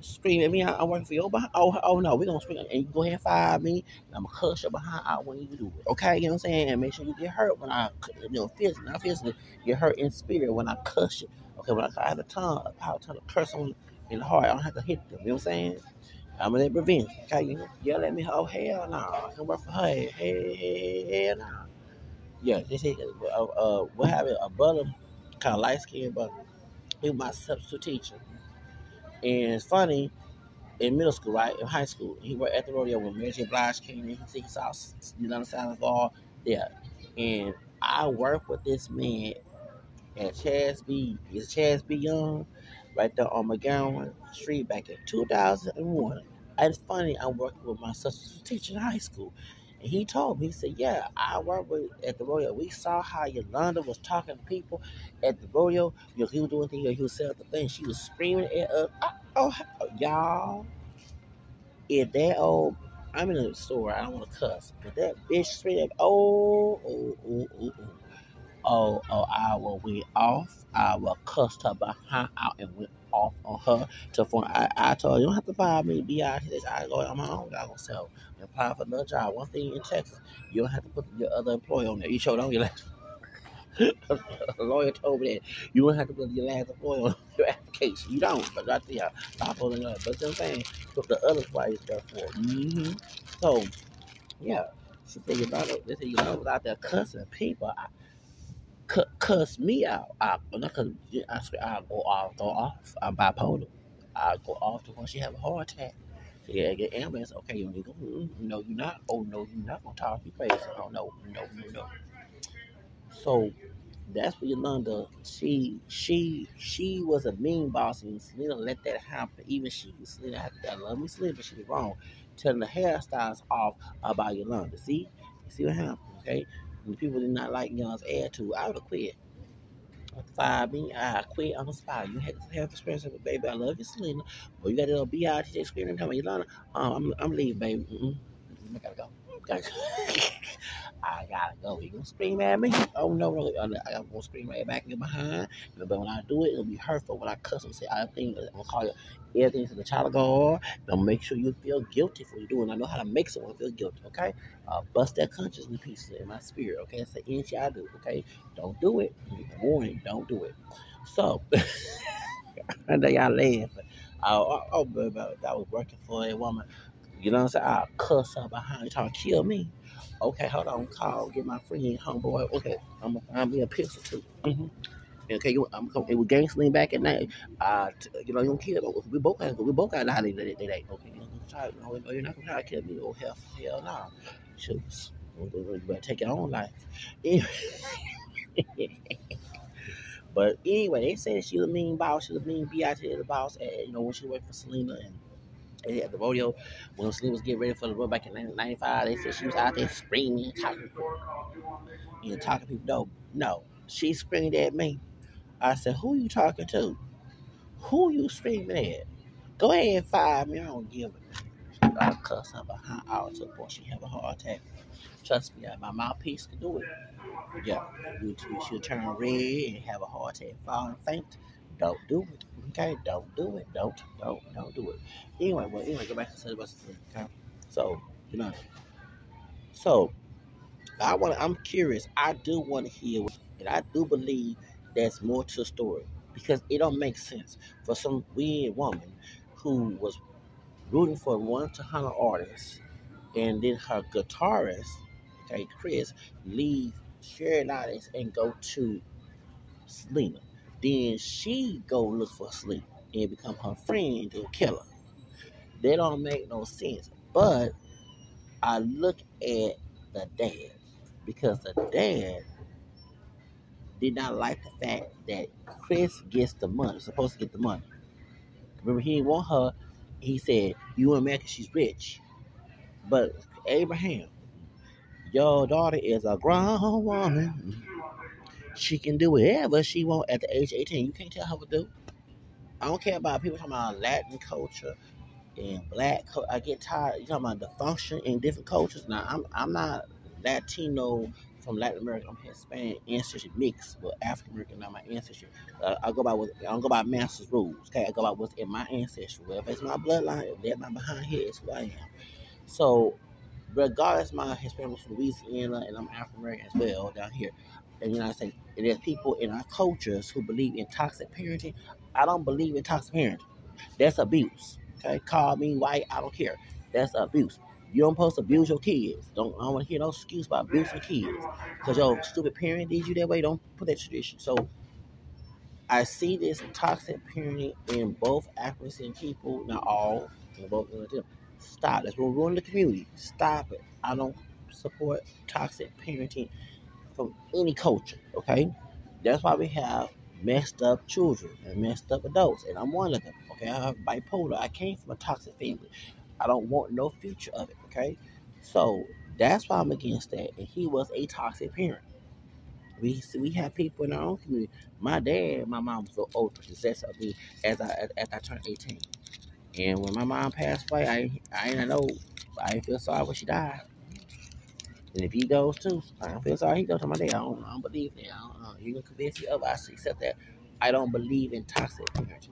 screaming at me. I'm working for your behind. Oh, oh no, we're gonna scream and you go ahead and fire me. And I'm gonna cuss your behind out when you do it. Okay, you know what I'm saying? And make sure you get hurt when I, you know, physically, not physically, get hurt in spirit when I cuss you. Okay, when I, I have a tongue, a power tongue to curse on in the heart, I don't have to hit them. You know what I'm saying? I'm gonna revenge. Okay, you know, yell at me. Oh hell no, I can work for her. Hey, hey, hell no. Yeah, they say, uh, uh, what happened? A brother, kind of light skinned brother, he was my substitute teacher. And it's funny, in middle school, right? In high school. He worked at the rodeo when Mary J. Blige came in. He said he saw the of all there. And I worked with this man at Chaz B. Is Chaz B. Young, right there on McGowan Street back in 2001. And it's funny, I'm working with my substitute teacher in high school. He told me, he said, Yeah, I worked with at the rodeo. We saw how Yolanda was talking to people at the rodeo. You know, he was doing things, he was selling the thing. She was screaming at us. Oh, y'all, if that old, I'm in a store, I don't want to cuss, but that bitch screamed, oh, oh, oh, oh, oh. Oh, oh, I will went off. I will cuss her behind out and went off on her to form. I, I told her, you don't have to fire me, be out here. I go on my own dog self and apply for another job. One thing in Texas, you don't have to put your other employee on there. You showed on your last. a lawyer told me that you don't have to put your last employee on your application. You don't, but right there, stop holding up. But I'm saying? Put the other party stuff for. Mm-hmm. So, yeah. She said, you know, they said, you know, out there cussing people. I, cuss me out. I, not cause I swear I go off, go off. I'm bipolar. I go off to when she have a heart attack. Yeah, get ambulance. Okay, you go. Mm, no, you're not. Oh no, you're not gonna talk. You crazy? Oh no, no, no, no. So that's what Yolanda. She she she was a mean boss, and Selena let that happen. Even she, Selena, I love me, Selena, but she was wrong, telling the hairstyles off about Yolanda. See, see what happened? Okay, and people did not like Young's attitude. I would have quit. Fire me, I quit on the spot. You had to have experience with baby. I love you, Selena. But you got to be out here screaming, me, Yolanda, um, I'm, I'm leaving, baby. Mm-mm. I gotta go. I gotta go. You gonna scream at me? Oh no, really? I'm gonna scream right back in behind. But when I do it, it'll be hurtful. When I cuss and say, I think I'm gonna call you everything to the child of God. Gonna make sure you feel guilty for you doing. I know how to make someone feel guilty. Okay, uh, bust that conscience in pieces in my spirit. Okay, that's the inch I do. Okay, don't do it. Warning, don't do it. So, I know y'all laughing. Oh, oh, baby, I was working for a woman you know what I'm saying? I'll cuss her behind trying to kill me. Okay, hold on, call, get my friend, homeboy. Okay, I'm gonna find me a pistol too. Mm-hmm. Okay, you, I'm coming. It was gangstering back at night. Uh, you know, you don't kill. Me. We both got. We both got out of. They, they, okay, you're not gonna try. No, you're not gonna try to kill me. Oh hell, hell no. Shoot, you better take your own life. but anyway, they said she was a mean boss. She was a mean bitch. The boss. And, you know when she worked for Selena and at the rodeo when Selena was getting ready for the road back in 1995. They said she was out there screaming, talking, and talking to people. No, no, she screamed at me. I said, "Who you talking to? Who you screaming at? Go ahead and fire me. I don't give it." I cuss her behind all to she have a heart attack. Trust me, my mouthpiece can do it. Yeah, she'll turn red and have a heart attack, fall and faint. Don't do it. Okay, don't do it. Don't, don't, don't do it. Anyway, well, anyway, go back to the rest Okay, so you know, so I want. I'm curious. I do want to hear, and I do believe there's more to the story because it don't make sense for some weird woman who was rooting for one to hundred artists, and then her guitarist, okay, Chris, leave Shelly Lares and go to Selena. Then she go look for sleep and become her friend to kill her. That don't make no sense. But I look at the dad because the dad did not like the fact that Chris gets the money, supposed to get the money. Remember, he didn't want her. He said, "You want America? She's rich." But Abraham, your daughter is a grown woman. She can do whatever she want at the age of 18. You can't tell her what to do. I don't care about people talking about Latin culture and black culture. I get tired. You talking about the function in different cultures. Now, I'm I'm not Latino from Latin America. I'm Hispanic ancestry mixed with African American. Now my ancestry. Uh, I go by what I don't go by master's rules. Okay, I go by what's in my ancestry. Well, it's my bloodline, if they're not behind here, it's who I am. So, regardless, my Hispanic from Louisiana and I'm African American as well down here the United States. And there's people in our cultures who believe in toxic parenting. I don't believe in toxic parenting. That's abuse. Okay, call me white. I don't care. That's abuse. You don't supposed to abuse your kids. Don't I don't want to hear no excuse about abusing kids because your stupid parent did you that way. Don't put that tradition. So I see this toxic parenting in both African people, not all, in both of them. Stop. That's what ruin the community. Stop it. I don't support toxic parenting from any culture. Okay, that's why we have messed up children and messed up adults, and I'm one of them. Okay, I have bipolar. I came from a toxic family. I don't want no future of it. Okay, so that's why I'm against that. And he was a toxic parent. We we have people in our own community. My dad, my mom was so ultra possessive of me as I as I turned 18. And when my mom passed away, I I didn't know. I didn't feel sorry when she died. And if he goes too, I don't feel sorry. He goes to my dad. I don't, I don't believe that. I don't, uh, you can convince me otherwise. Except that I don't believe in toxic parenting.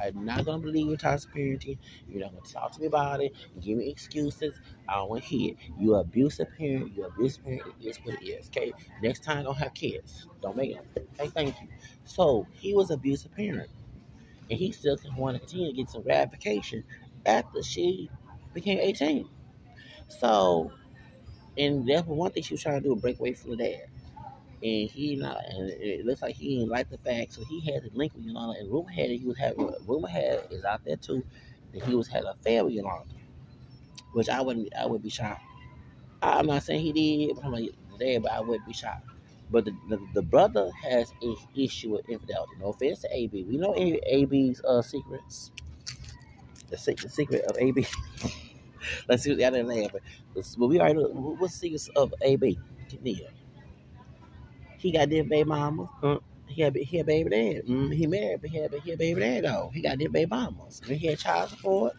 I'm not gonna believe in toxic parenting. You're not gonna talk to me about it. Give me excuses. I don't want to hear it. You're abusive parent. You're abusive parent. It is what it is. Okay. Next time, don't have kids. Don't make them. Okay. Thank you. So he was abusive parent, and he still can want to continue to get some gratification after she became 18. So, and that's one thing she was trying to do: break away from the dad and he not, and it looks like he didn't like the fact, so he had to link with Yolanda. And rumor had it he was having, rumor had is out there too, that he was having a affair with Yolanda, which I wouldn't, I would be shocked. I'm not saying he did, but I'm like there, but I would be shocked. But the, the, the brother has an issue with infidelity. No offense to AB, we know AB's uh, secrets. The, the secret of AB. Let's see what the other laugh. But we already know what's the secrets of AB. Neil. He got this baby mama. Uh, he had he had baby dad. Mm, he married, but he had, he had baby dad though. He got this baby mamas. And he had child support.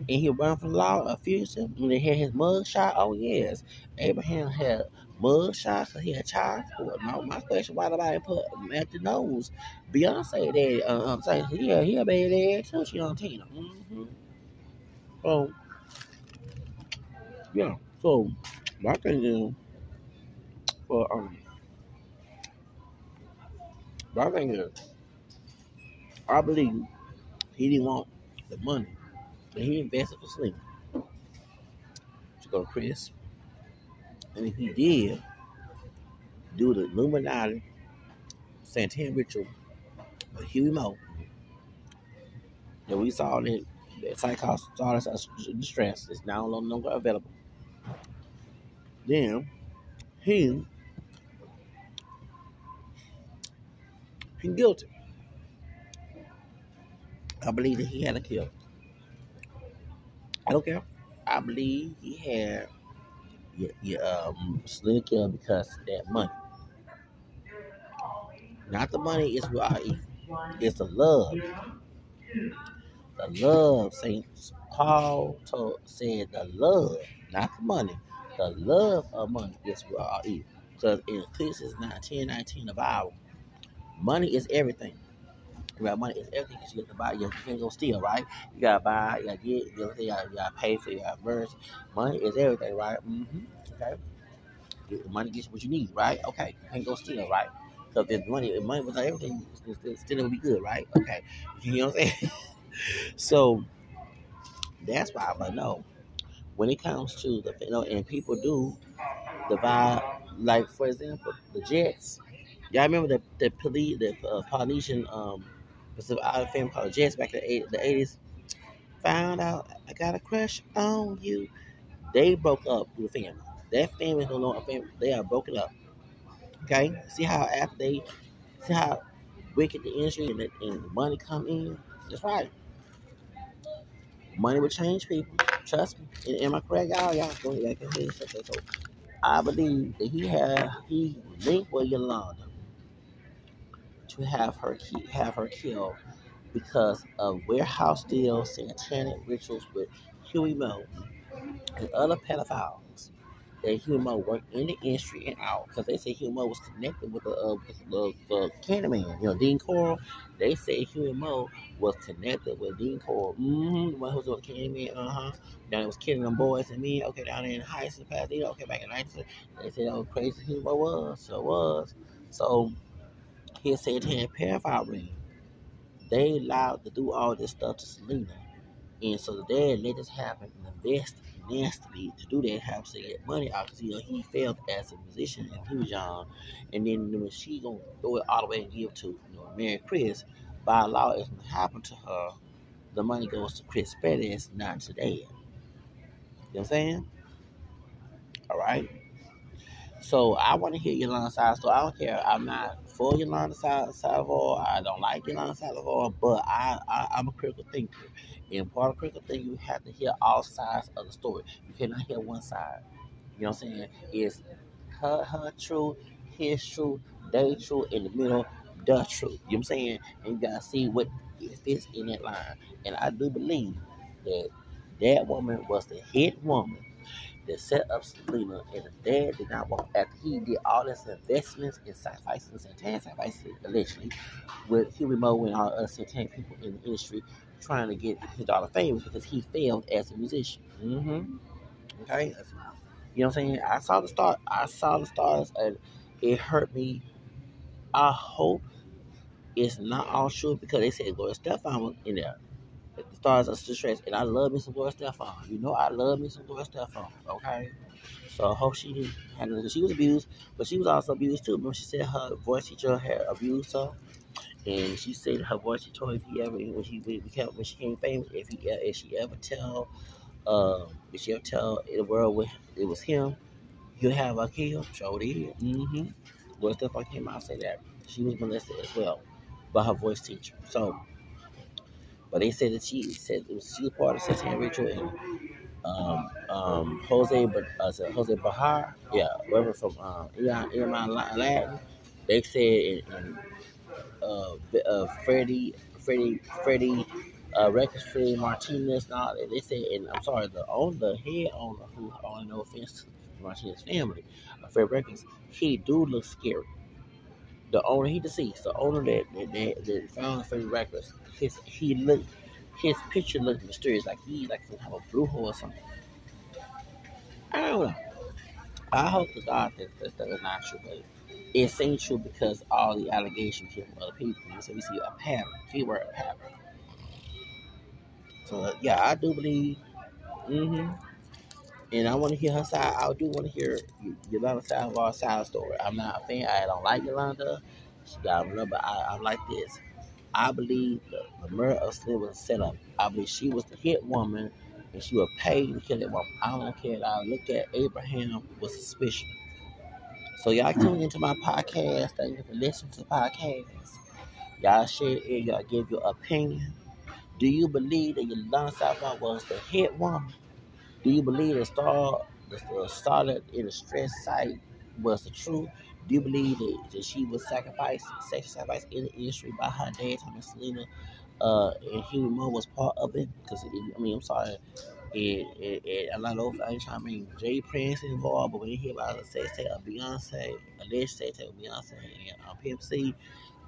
And he run from law a future. And he had his mug shot. Oh yes, Abraham had mug shots. So he had child support. My, my question: Why nobody put at the nose? Beyonce dad. Uh, I'm saying yeah, he a baby dad too. She on Tina. Mm-hmm. So yeah. So my thing is for um my thing is, I believe he didn't want the money that he invested for Slim to go to Chris. And if he did do the Illuminati Santana ritual with Huey Meaux, that we saw that that Stardust Distress is now no longer available. Then he he guilty. I believe that he had a kill. I don't care. I believe he had your, um Slim kill because that money. Not the money is what I eat. It's the love. The love. Saint Paul told, said the love, not the money. The love of money is what I eat. Because in Ecclesiastes 19, 19 of our money is everything. Right, money is everything you have to buy. You can't go steal, right? You gotta buy. You gotta get. You gotta, you gotta, pay for. You gotta merge. Money is everything, right? Mm-hmm. Okay. Money gets what you need, right? Okay. You can't go steal, right? So if money, if money was like everything, still, would be good, right? Okay. You know what I'm saying? so that's why I know when it comes to the you know, and people do divide. Like for example, the Jets. Y'all remember the the police, the uh, Polynesian um, Pacific Island film called the Jets back in the eight- the eighties. Found out I got a crush on you. They broke up with the family. That family is no longer a family. They are broken up. Okay. See how after they see how wicked the industry and the, and the money come in. That's right. Money will change people. Trust me. Am I correct, y'all? Y'all go ahead. So. I believe that he had he linked with Yolanda to have her have her killed because of warehouse deals, satanic rituals with Huey Meaux and other pedophiles. That Huey Meaux worked in the industry and out because they say Huey Meaux was connected with the uh, the, the Candyman, you know, Dean Corll. They say Huey Meaux was connected with Dean Corll. Mm-hmm. The one who was with Candyman, uh huh. Down there was killing them boys and me. Okay, down there in Heights and Pasadena. Okay, back in 19. They said how crazy Huey Meaux was. So was. So he said to him, pedophile ring. They allowed to do all this stuff to Selena. And so the dad let this happen and invest nastily to do that, have to get money out because you know he failed as a musician and he was young. And then when she gonna throw it all the way and give to you know Mary Chris, by law if it happened to her, the money goes to Chris Pettis, not to dad. You know what I'm saying? All right. So I want to hear Yolanda side story. I don't care. I'm not for Yolanda Salazar. I don't like Yolanda Salazar, but I, I I'm a critical thinker. And part of critical thinking, you have to hear all sides of the story. You cannot hear one side. You know what I'm saying? It's her her truth, his truth, they truth, in the middle, the truth. You know what I'm saying? And you gotta see what fits in that line. And I do believe that that woman was the hit woman set up Selena, and the dad did not want after he did all his investments in sacrifices and tan sacrifices allegedly with Huey Meaux and all other satanic people in the industry trying to get his daughter famous because he failed as a musician. Mm-hmm. Okay, you know what I'm saying? I saw the start. I saw the stars, and it hurt me. I hope it's not all true because they said Gloria Estefan was in there. The stars are stressed, and I love me some Gloria Estefan. You know, I love me some Gloria Estefan. Okay, so I hope she didn't. Handle She was abused, but she was also abused too. Remember, she said her voice teacher had abused her and she said her voice. teacher told if he ever when she became when she became famous, if he if she ever tell, uh, if she ever tell the world it was him, you'll have a kill. Sure did. Mm-hmm. Well, stuff like him, I say that she was molested as well by her voice teacher. So, but they said that she said it was she was part of Satanic Ritual and um, um, Jose, uh, Jose Behar, yeah, whoever from uh, EMI Latin, they said in uh, uh, Freddie, Freddie, Freddie, uh, Records, Freddie Martinez, and all. They say, and I'm sorry, the owner, the head owner, who, all no offense to Martinez family, uh, Freddie Records, he do look scary. The owner, he deceased. The owner that that, that, that found Freddie Records, his he looked, his picture looked mysterious, like he like to have a blue hole or something. I don't know. I hope to God that that, that is not true, but it seems true because all the allegations came from other people. So we see a pattern, keyword pattern. So yeah, I do believe. Mm-hmm. And I want to hear her side. I do want to hear Yolanda Salazar's side story. I'm not a fan. I don't like Yolanda. She got a but I, like this. I believe the, the murder of Slim was set up. I believe she was the hit woman and she was paid to kill that woman. I don't care. I look at Abraham with suspicion. So y'all hmm. tune into my podcast. Thank you for listening to the podcast. Y'all share it. Y'all give your opinion. Do you believe that Yolanda Salazar was the hit woman? Do you believe the star, the started in the stress site was the truth? Do you believe that, that she was sacrificed, sexual sacrifice in the industry by her dad, Thomas Selena, uh, and Huey Meaux was part of it? Because I mean, I'm sorry, and, and, and a lot of I ain't trying to mean Jay Prince involved, but when you hear about a sex tape of Beyonce, alleged sex tape of Beyonce and um, Pimp C,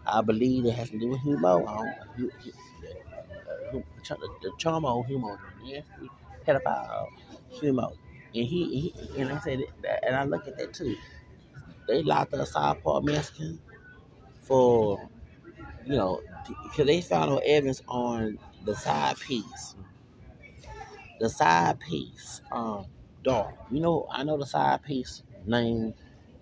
I believe it has to do with Humo. Um, the, the, the Chomo Humo, the nasty pedophile Humo. And he, he and I said that, and I look at that too. They locked up South Park Mexican for, you know, because they found no evidence on the side piece the side piece, um, daughter. You know, I know the side piece name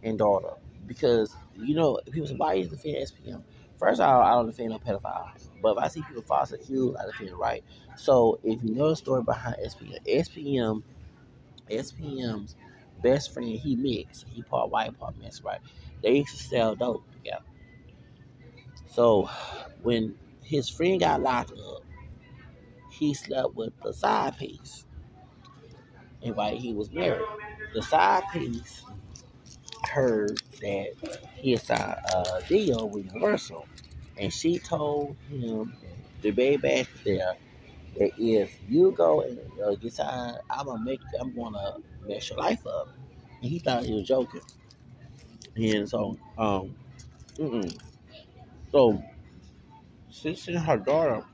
and daughter because you know people say why you defend SPM. First of all, I don't defend no pedophiles, but if I see people false accused, I defend right. So if you know the story behind SPM, SPM, SPM's best friend, he mixed, he part white, part mixed, right? They used to sell dope together. So when his friend got locked up, he slept with the side piece. And while he was married, the side piece heard that he signed a deal with Universal. And she told him, the baby back there, that if you go and uh, get signed, I'm gonna make, I'm gonna mess your life up. And he thought he was joking. And so, um, mm-mm. so sent her daughter,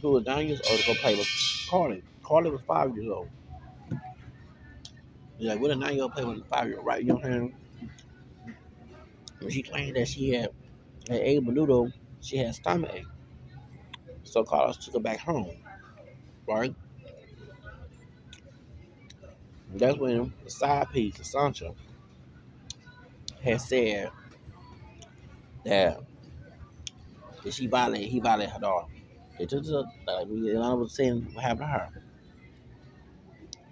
who was nine years old, to go play with Carly. Carly was five years old. He's like, what a nine year old play with a five year old, right? You know what I'm saying? And she claimed that she had, had ate menudo, she had stomach ache. So Carlos took her back home, right? That's when the side piece, of Sancho, had said that that she violated, he violated her daughter. They took to, uh, I was saying what happened to her.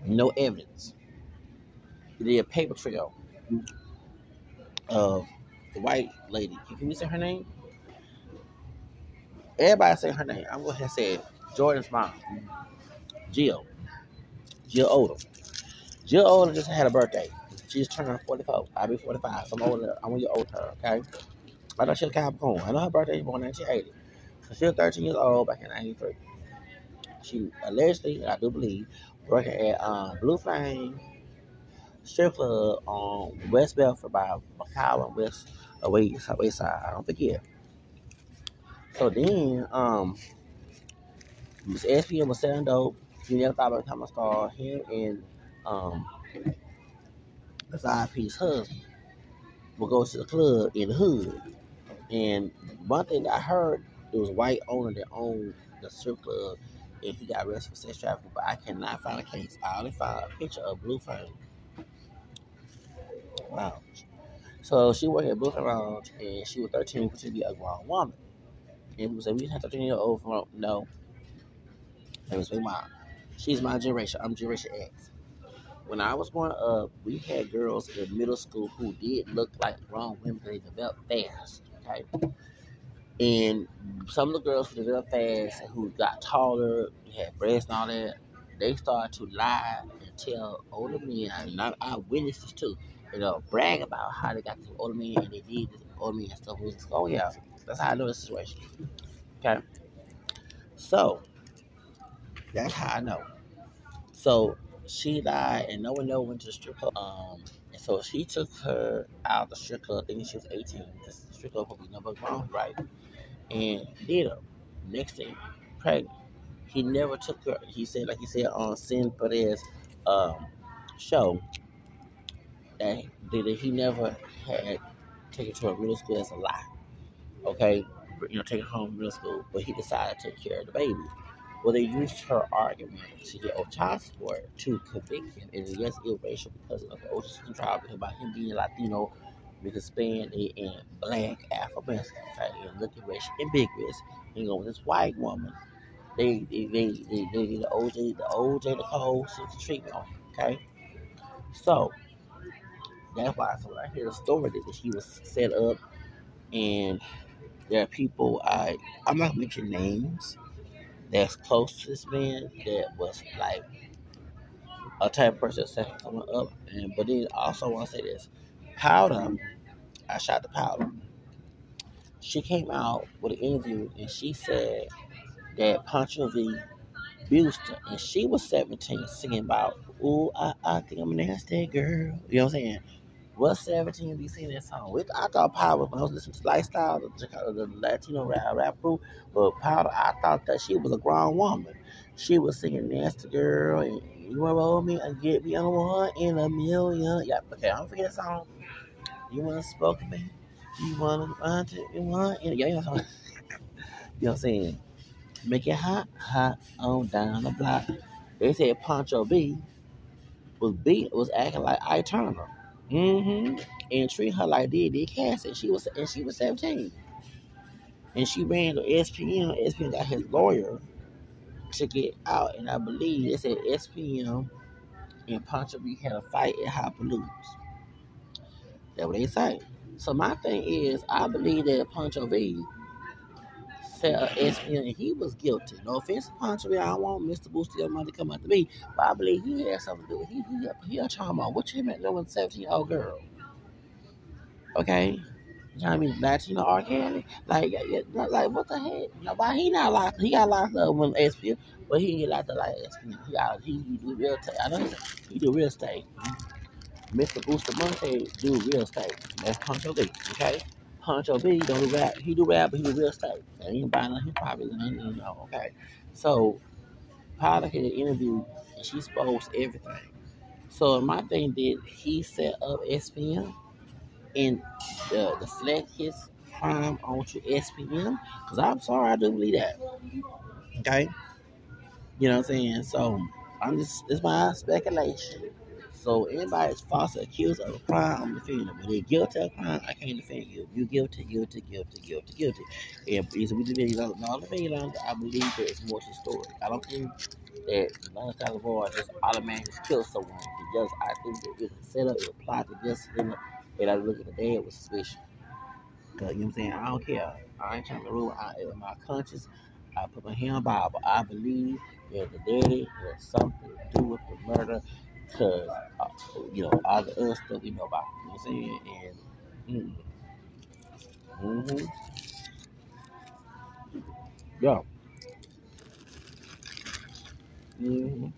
No evidence. They did a paper trail of the white lady. Can you say her name? Everybody say her name. I'm going to say Jordan's mom, Jill. Jill Odom. Jill Odom just had a birthday. She's turning 44. I'll be 45. So I'm older. I'm a year older, okay? I know she's a Capricorn. I know her birthday is born in 1980. So she was 13 years old back in 93. She allegedly, I do believe, working at um, Blue Flame strip club on West Bedford by McCowan West Side. I don't forget. So then, um, Miss SPM was selling dope. He never thought about becoming a star. Him and um, the side piece husband would go to the club in the hood. And one thing I heard, it was a white owner that owned the strip club, and he got arrested for sex trafficking. But I cannot find a case. I only found a picture of Blue Flame Lounge. So she worked at Flame Lounge, and she was 13, pretending to be a grown woman. And we said, we had 13 year old from, no. It was my mom. She's my generation. I'm Generation X. When I was growing up, we had girls in middle school who did look like grown women because they developed fast. Okay. And some of the girls who developed fast and who got taller, had breasts and all that, they start to lie and tell older men, and I, I witnessed this too, you know, brag about how they got to older men and they did this older men and stuff. Oh yeah, that's how I know the situation. Okay. So that's how I know. So she lied, and no one know when to strip club. Um and so she took her out of the strip club thinking she was 18. Because the strip club would be number grown, right? And did her. Next thing, pregnant. He never took her. He said, like he said on Sin Perez um, show, that, that he never had taken to a middle school as a lie. Okay, you know, take her home from middle school, but he decided to take care of the baby. Well, they used her argument to get old child support to convict him, and yes, racial because of the Ocean trial about him being Latino, Hispanic, and black Afro Mexican, okay, and looking racial ambiguous, and going with this white woman. They they they they, they the OJ the OJ the system treatment okay. So that's why. So when I hear the story that he was set up, and there are people I I'm not mentioning names that's close to this man that was like a type of person that's coming up. And but then also want to say this, Powder, I shot the Powder. She came out with an interview and she said that Pancho V abused and she was 17 singing about, "Ooh, I, I think I'm a nasty girl." You know what I'm saying? Was 17 be singing that song? With I thought Powder when I was listening to Lifestyle, the, the Latino rap, rap group, but Powder, I thought that she was a grown woman. She was singing Nasty Girl and You Wanna Roll Me and Get Me on One in a Million. Yeah, okay, I don't forget that song. You wanna spoke to me? You wanna find it? You wanna? Yeah, yeah, song. you know what I'm saying? Make it hot, hot on down the block. They said Poncho B was beat was acting like I Turner. Mm-hmm. And treat her like they did Cassie. She was and she was 17. And she ran to SPM. SPM got his lawyer to get out. And I believe they said SPM and Poncho B had a fight at Hopaloo's. That's what they say. So my thing is, I believe that Poncho V uh, he was guilty. No offense V. I want Mr. Booster money to come to me. But I believe he had something to do with it. He, he, he a trauma. What you meant knowing 17 year old girl? Okay? You know what I mean? Latino R. Kelly. Like, like what the heck? You why he not locked? He got locked up with SPM, but he ain't locked up like SPM. He he, he do real estate. I know he, he do real estate. Mr. Booster Monte do real estate. That's B. Okay. Poncho B don't do rap. He do rap, but he do real estate. And he ain't buying no hip hop. You know. Okay. So, Potter had an interview, and she exposed everything. So my thing did he set up SPM and uh, deflect his crime onto SPM? Because I'm sorry, I do believe that. Okay, you know what I'm saying. So I'm just is my speculation. So anybody that's falsely accused of a crime, I'm defending them. When they're guilty of a crime, I can't defend you. You're guilty, guilty, guilty, guilty, guilty. And if we defend you, no, defend you, I believe there is more to the story. I don't think that Lance Salvador just automatically kill someone. It just, I think that it's a setup, it's a plot to just, know, and I look at the dad with suspicion. Cause you know what I'm saying? I don't care. I ain't trying to rule. out in my conscience, I put my hand on Bible. I believe that the daddy had something to do with the murder. Cause uh, you know all the other stuff we know about. You know what I'm saying? And mm, mm-hmm. Yeah. Mm-hmm.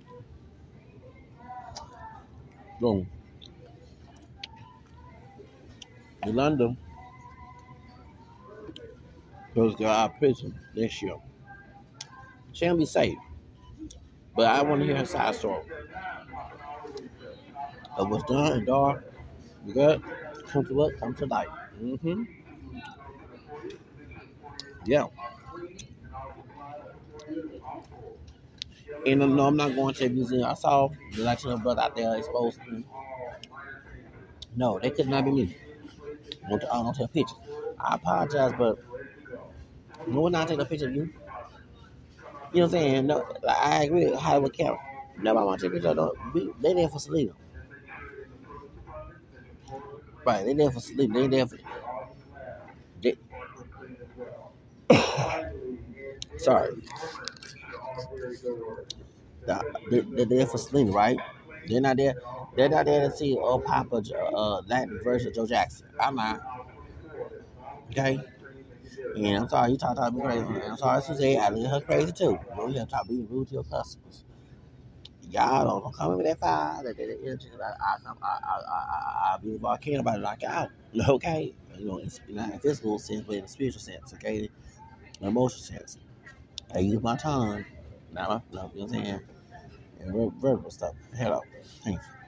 Boom. Yolanda goes to our prison next year. She gonna be safe. But I want to hear her side story. Of what's done and dark, You good, come to what? Come to light. Mm-hmm. Yeah. And no, I'm not going to a museum. I saw the Latino brother out there exposed. Me. No, they could not be me. I I don't take pictures. I apologize, but no one not taking a picture of you. You know what I'm saying? No, I agree with Hollywood camera. Nobody want to take a picture. Of them. They there for Selena. Right, they for Selena. They there for. They, sorry. They, they're there for Selena, right? They're not there. They're not there to see old Papa uh, Latin version of Joe Jackson. I'm not. Okay. And I'm sorry, you talk about me crazy. I'm sorry, Suzanne, I look at her crazy too. You you have to talk being rude to your customers. Y'all don't, don't come in with that fire, that, that, that. I, I, I, I, be volcano about to knock out. Okay? You know, it's not in physical sense, but in the spiritual sense, okay? The emotional sense. I use my tongue, not my, you know what I'm saying? And verbal stuff. Hello. Thank you.